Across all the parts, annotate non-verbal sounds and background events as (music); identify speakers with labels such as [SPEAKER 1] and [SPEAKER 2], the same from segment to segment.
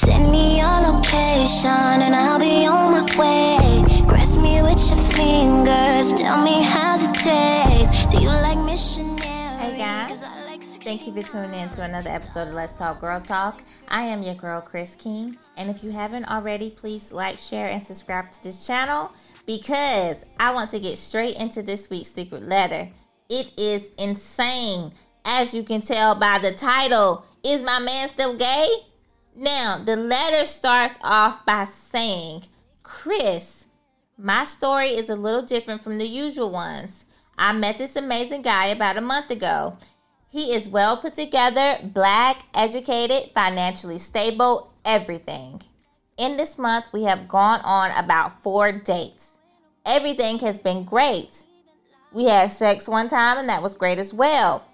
[SPEAKER 1] Send me your location and I'll be on my way. Grasp me with your fingers, tell me how's it taste. Do you like missionary?
[SPEAKER 2] Hey guys,
[SPEAKER 1] like
[SPEAKER 2] thank you for tuning in to another episode of Let's Talk Girl Talk. I am your girl, Chris King, and if you haven't already, please like, share, and subscribe to this channel because I want to get straight into this week's secret letter. It is insane, as you can tell by the title. Is my man still gay? Now, the letter starts off by saying, Chris, my story is a little different from the usual ones. I met this amazing guy about a month ago. He is well put together, black, educated, financially stable, everything. In this month, we have gone on about four dates. Everything has been great. We had sex one time, and that was great as well.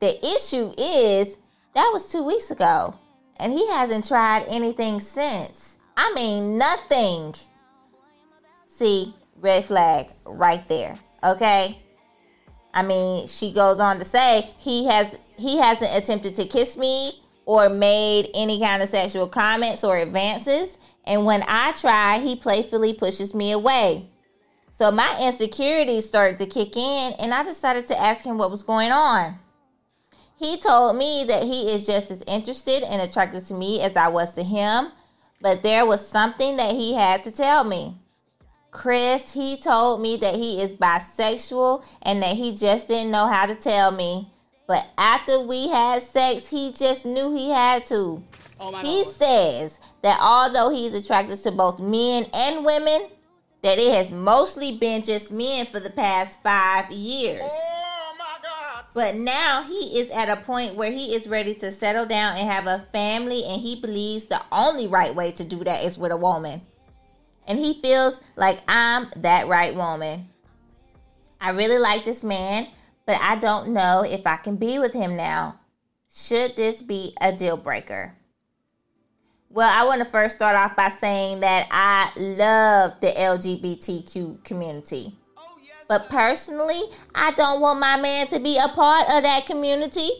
[SPEAKER 2] The issue is that was two weeks ago, and he hasn't tried anything since. I mean, nothing. See, red flag right there. Okay. I mean, she goes on to say he has he hasn't attempted to kiss me or made any kind of sexual comments or advances, and when I try, he playfully pushes me away. So my insecurities started to kick in, and I decided to ask him what was going on. He told me that he is just as interested and attracted to me as I was to him, but there was something that he had to tell me. Chris, he told me that he is bisexual and that he just didn't know how to tell me. But after we had sex, he just knew he had to. Oh, he says that although he's attracted to both men and women, that it has mostly been just men for the past five years. But now he is at a point where he is ready to settle down and have a family, and he believes the only right way to do that is with a woman. And he feels like I'm that right woman. I really like this man, but I don't know if I can be with him now. Should this be a deal breaker? Well, I want to first start off by saying that I love the LGBTQ community. But personally, I don't want my man to be a part of that community.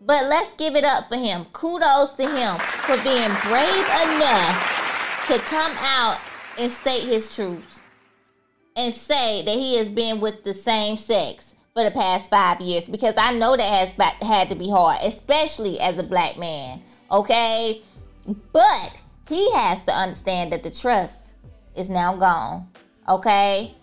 [SPEAKER 2] But let's give it up for him. Kudos to him for being brave enough to come out and state his truth and say that he has been with the same sex for the past five years because I know that has had to be hard, especially as a black man. Okay, but he has to understand that the trust is now gone. Okay,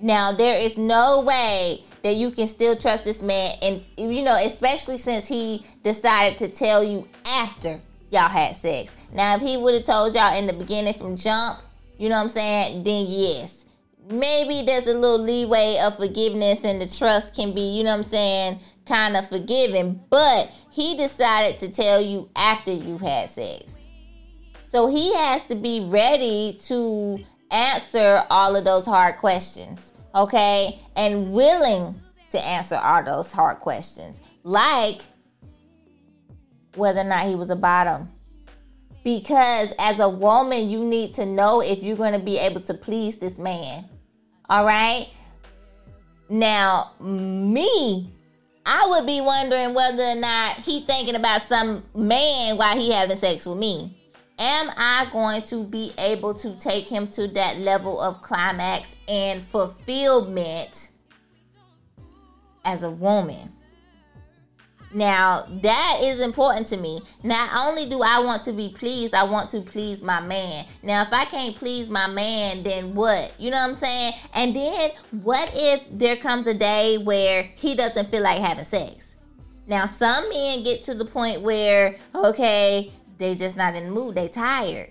[SPEAKER 2] now there is no way that you can still trust this man, and you know, especially since he decided to tell you after y'all had sex. Now, if he would have told y'all in the beginning from jump, you know what I'm saying? Then yes, maybe there's a little leeway of forgiveness, and the trust can be, you know what I'm saying, kind of forgiven. But he decided to tell you after you had sex. So he has to be ready to answer all of those hard questions, okay? And willing to answer all those hard questions, like whether or not he was a bottom. Because as a woman, you need to know if you're going to be able to please this man. All right? Now, me, I would be wondering whether or not he thinking about some man while he having sex with me am I going to be able to take him to that level of climax and fulfillment as a woman? Now, that is important to me. Not only do I want to be pleased, I want to please my man. Now, if I can't please my man, then what? You know what I'm saying? And then, what if there comes a day where he doesn't feel like having sex? Now, some men get to the point where, okay, they just not in the mood, they tired.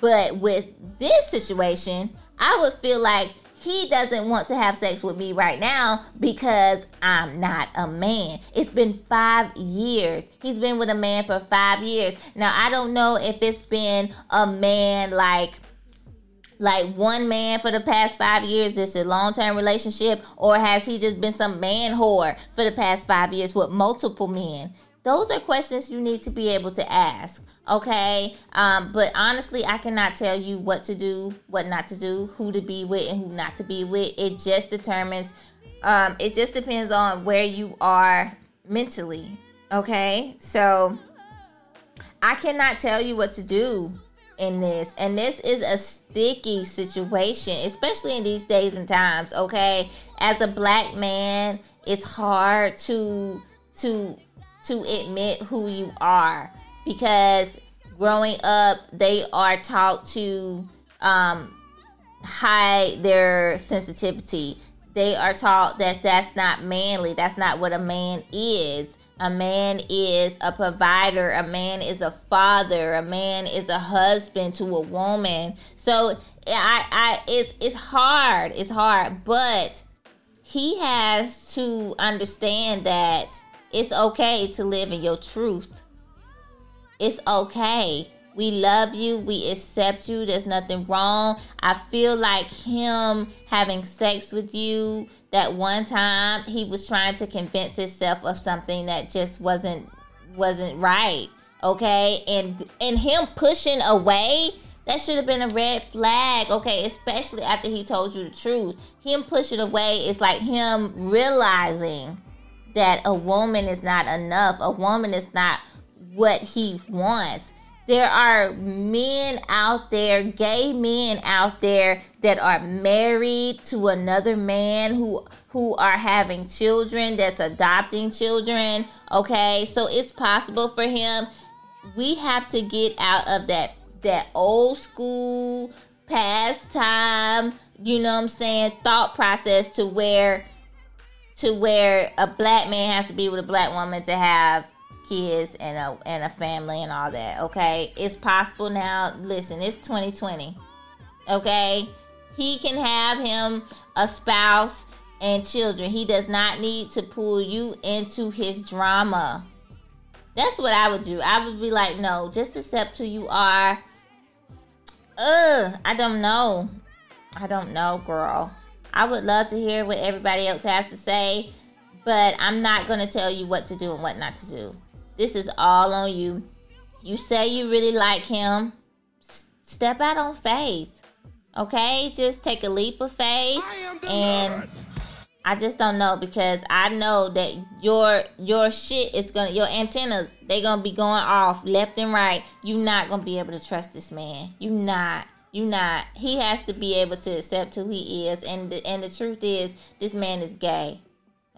[SPEAKER 2] But with this situation, I would feel like he doesn't want to have sex with me right now because I'm not a man. It's been five years. He's been with a man for five years. Now I don't know if it's been a man like like one man for the past five years this is a long-term relationship or has he just been some man whore for the past five years with multiple men those are questions you need to be able to ask okay um, but honestly i cannot tell you what to do what not to do who to be with and who not to be with it just determines um, it just depends on where you are mentally okay so I cannot tell you what to do in this. And this is a sticky situation, especially in these days and times, okay? As a black man, it's hard to to to admit who you are because growing up they are taught to um hide their sensitivity. They are taught that that's not manly. That's not what a man is. A man is a provider. A man is a father. A man is a husband to a woman. So I, I, it's it's hard. It's hard, but he has to understand that it's okay to live in your truth. It's okay we love you. We accept you. There's nothing wrong. I feel like him having sex with you that one time, he was trying to convince himself of something that just wasn't wasn't right. Okay? And and him pushing away that should have been a red flag, okay? Especially after he told you the truth. Him pushing away is like him realizing that a woman is not enough. A woman is not what he wants there are men out there, gay men out there that are married to another man who who are having children, that's adopting children, okay? So it's possible for him. We have to get out of that that old school pastime, you know what I'm saying, thought process to where to where a black man has to be with a black woman to have kids and a and a family and all that. Okay, it's possible now. Listen, it's 2020. Okay, he can have him a spouse and children. He does not need to pull you into his drama. That's what I would do. I would be like, no, just accept who you are. Ugh, I don't know. I don't know, girl. I would love to hear what everybody else has to say, but I'm not going to tell you what to do and what not to do. This is all on you. You say you really like him. Step out on faith. Okay? Just take a leap of faith and Lord. I just don't know because I know that your your shit is gonna your antennas they gonna be going off left and right. You're not gonna be able to trust this man. You're not. You not. He has to be able to accept who he is, and the, and the truth is, this man is gay.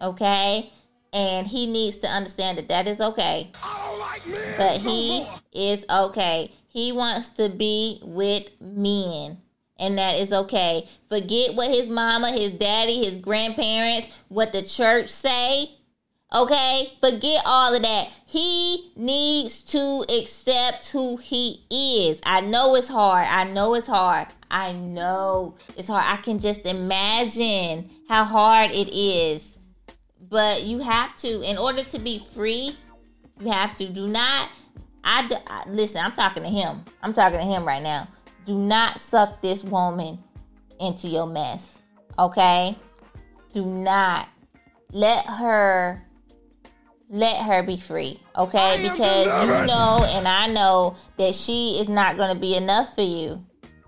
[SPEAKER 2] Okay, and he needs to understand that that is okay. Like but he is okay. He wants to be with men. And that is okay. Forget what his mama, his daddy, his grandparents, what the church say. Okay? Forget all of that. He needs to accept who he is. I know it's hard. I know it's hard. I know it's hard. I can just imagine how hard it is but you have to in order to be free you have to do not I, I listen i'm talking to him i'm talking to him right now do not suck this woman into your mess okay do not let her let her be free okay because you know and i know that she is not going to be enough for you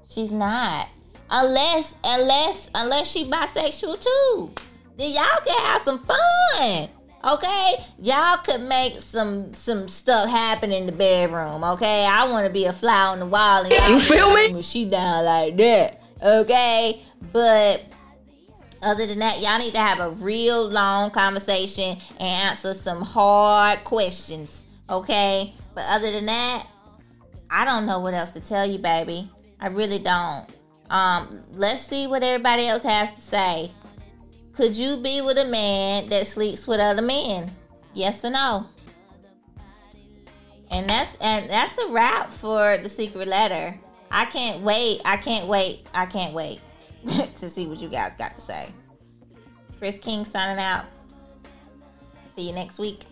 [SPEAKER 2] she's not unless unless unless she bisexual too then y'all can have some fun. Okay, y'all could make some some stuff happen in the bedroom. Okay, I want to be a fly on the wall, and
[SPEAKER 3] you feel me?
[SPEAKER 2] When she down like that. Okay, but other than that, y'all need to have a real long conversation and answer some hard questions. Okay, but other than that, I don't know what else to tell you, baby. I really don't. Um, let's see what everybody else has to say. Could you be with a man that sleeps with other men? Yes or no? And that's and that's a wrap for the secret letter. I can't wait. I can't wait. I can't wait (laughs) to see what you guys got to say. Chris King signing out. See you next week.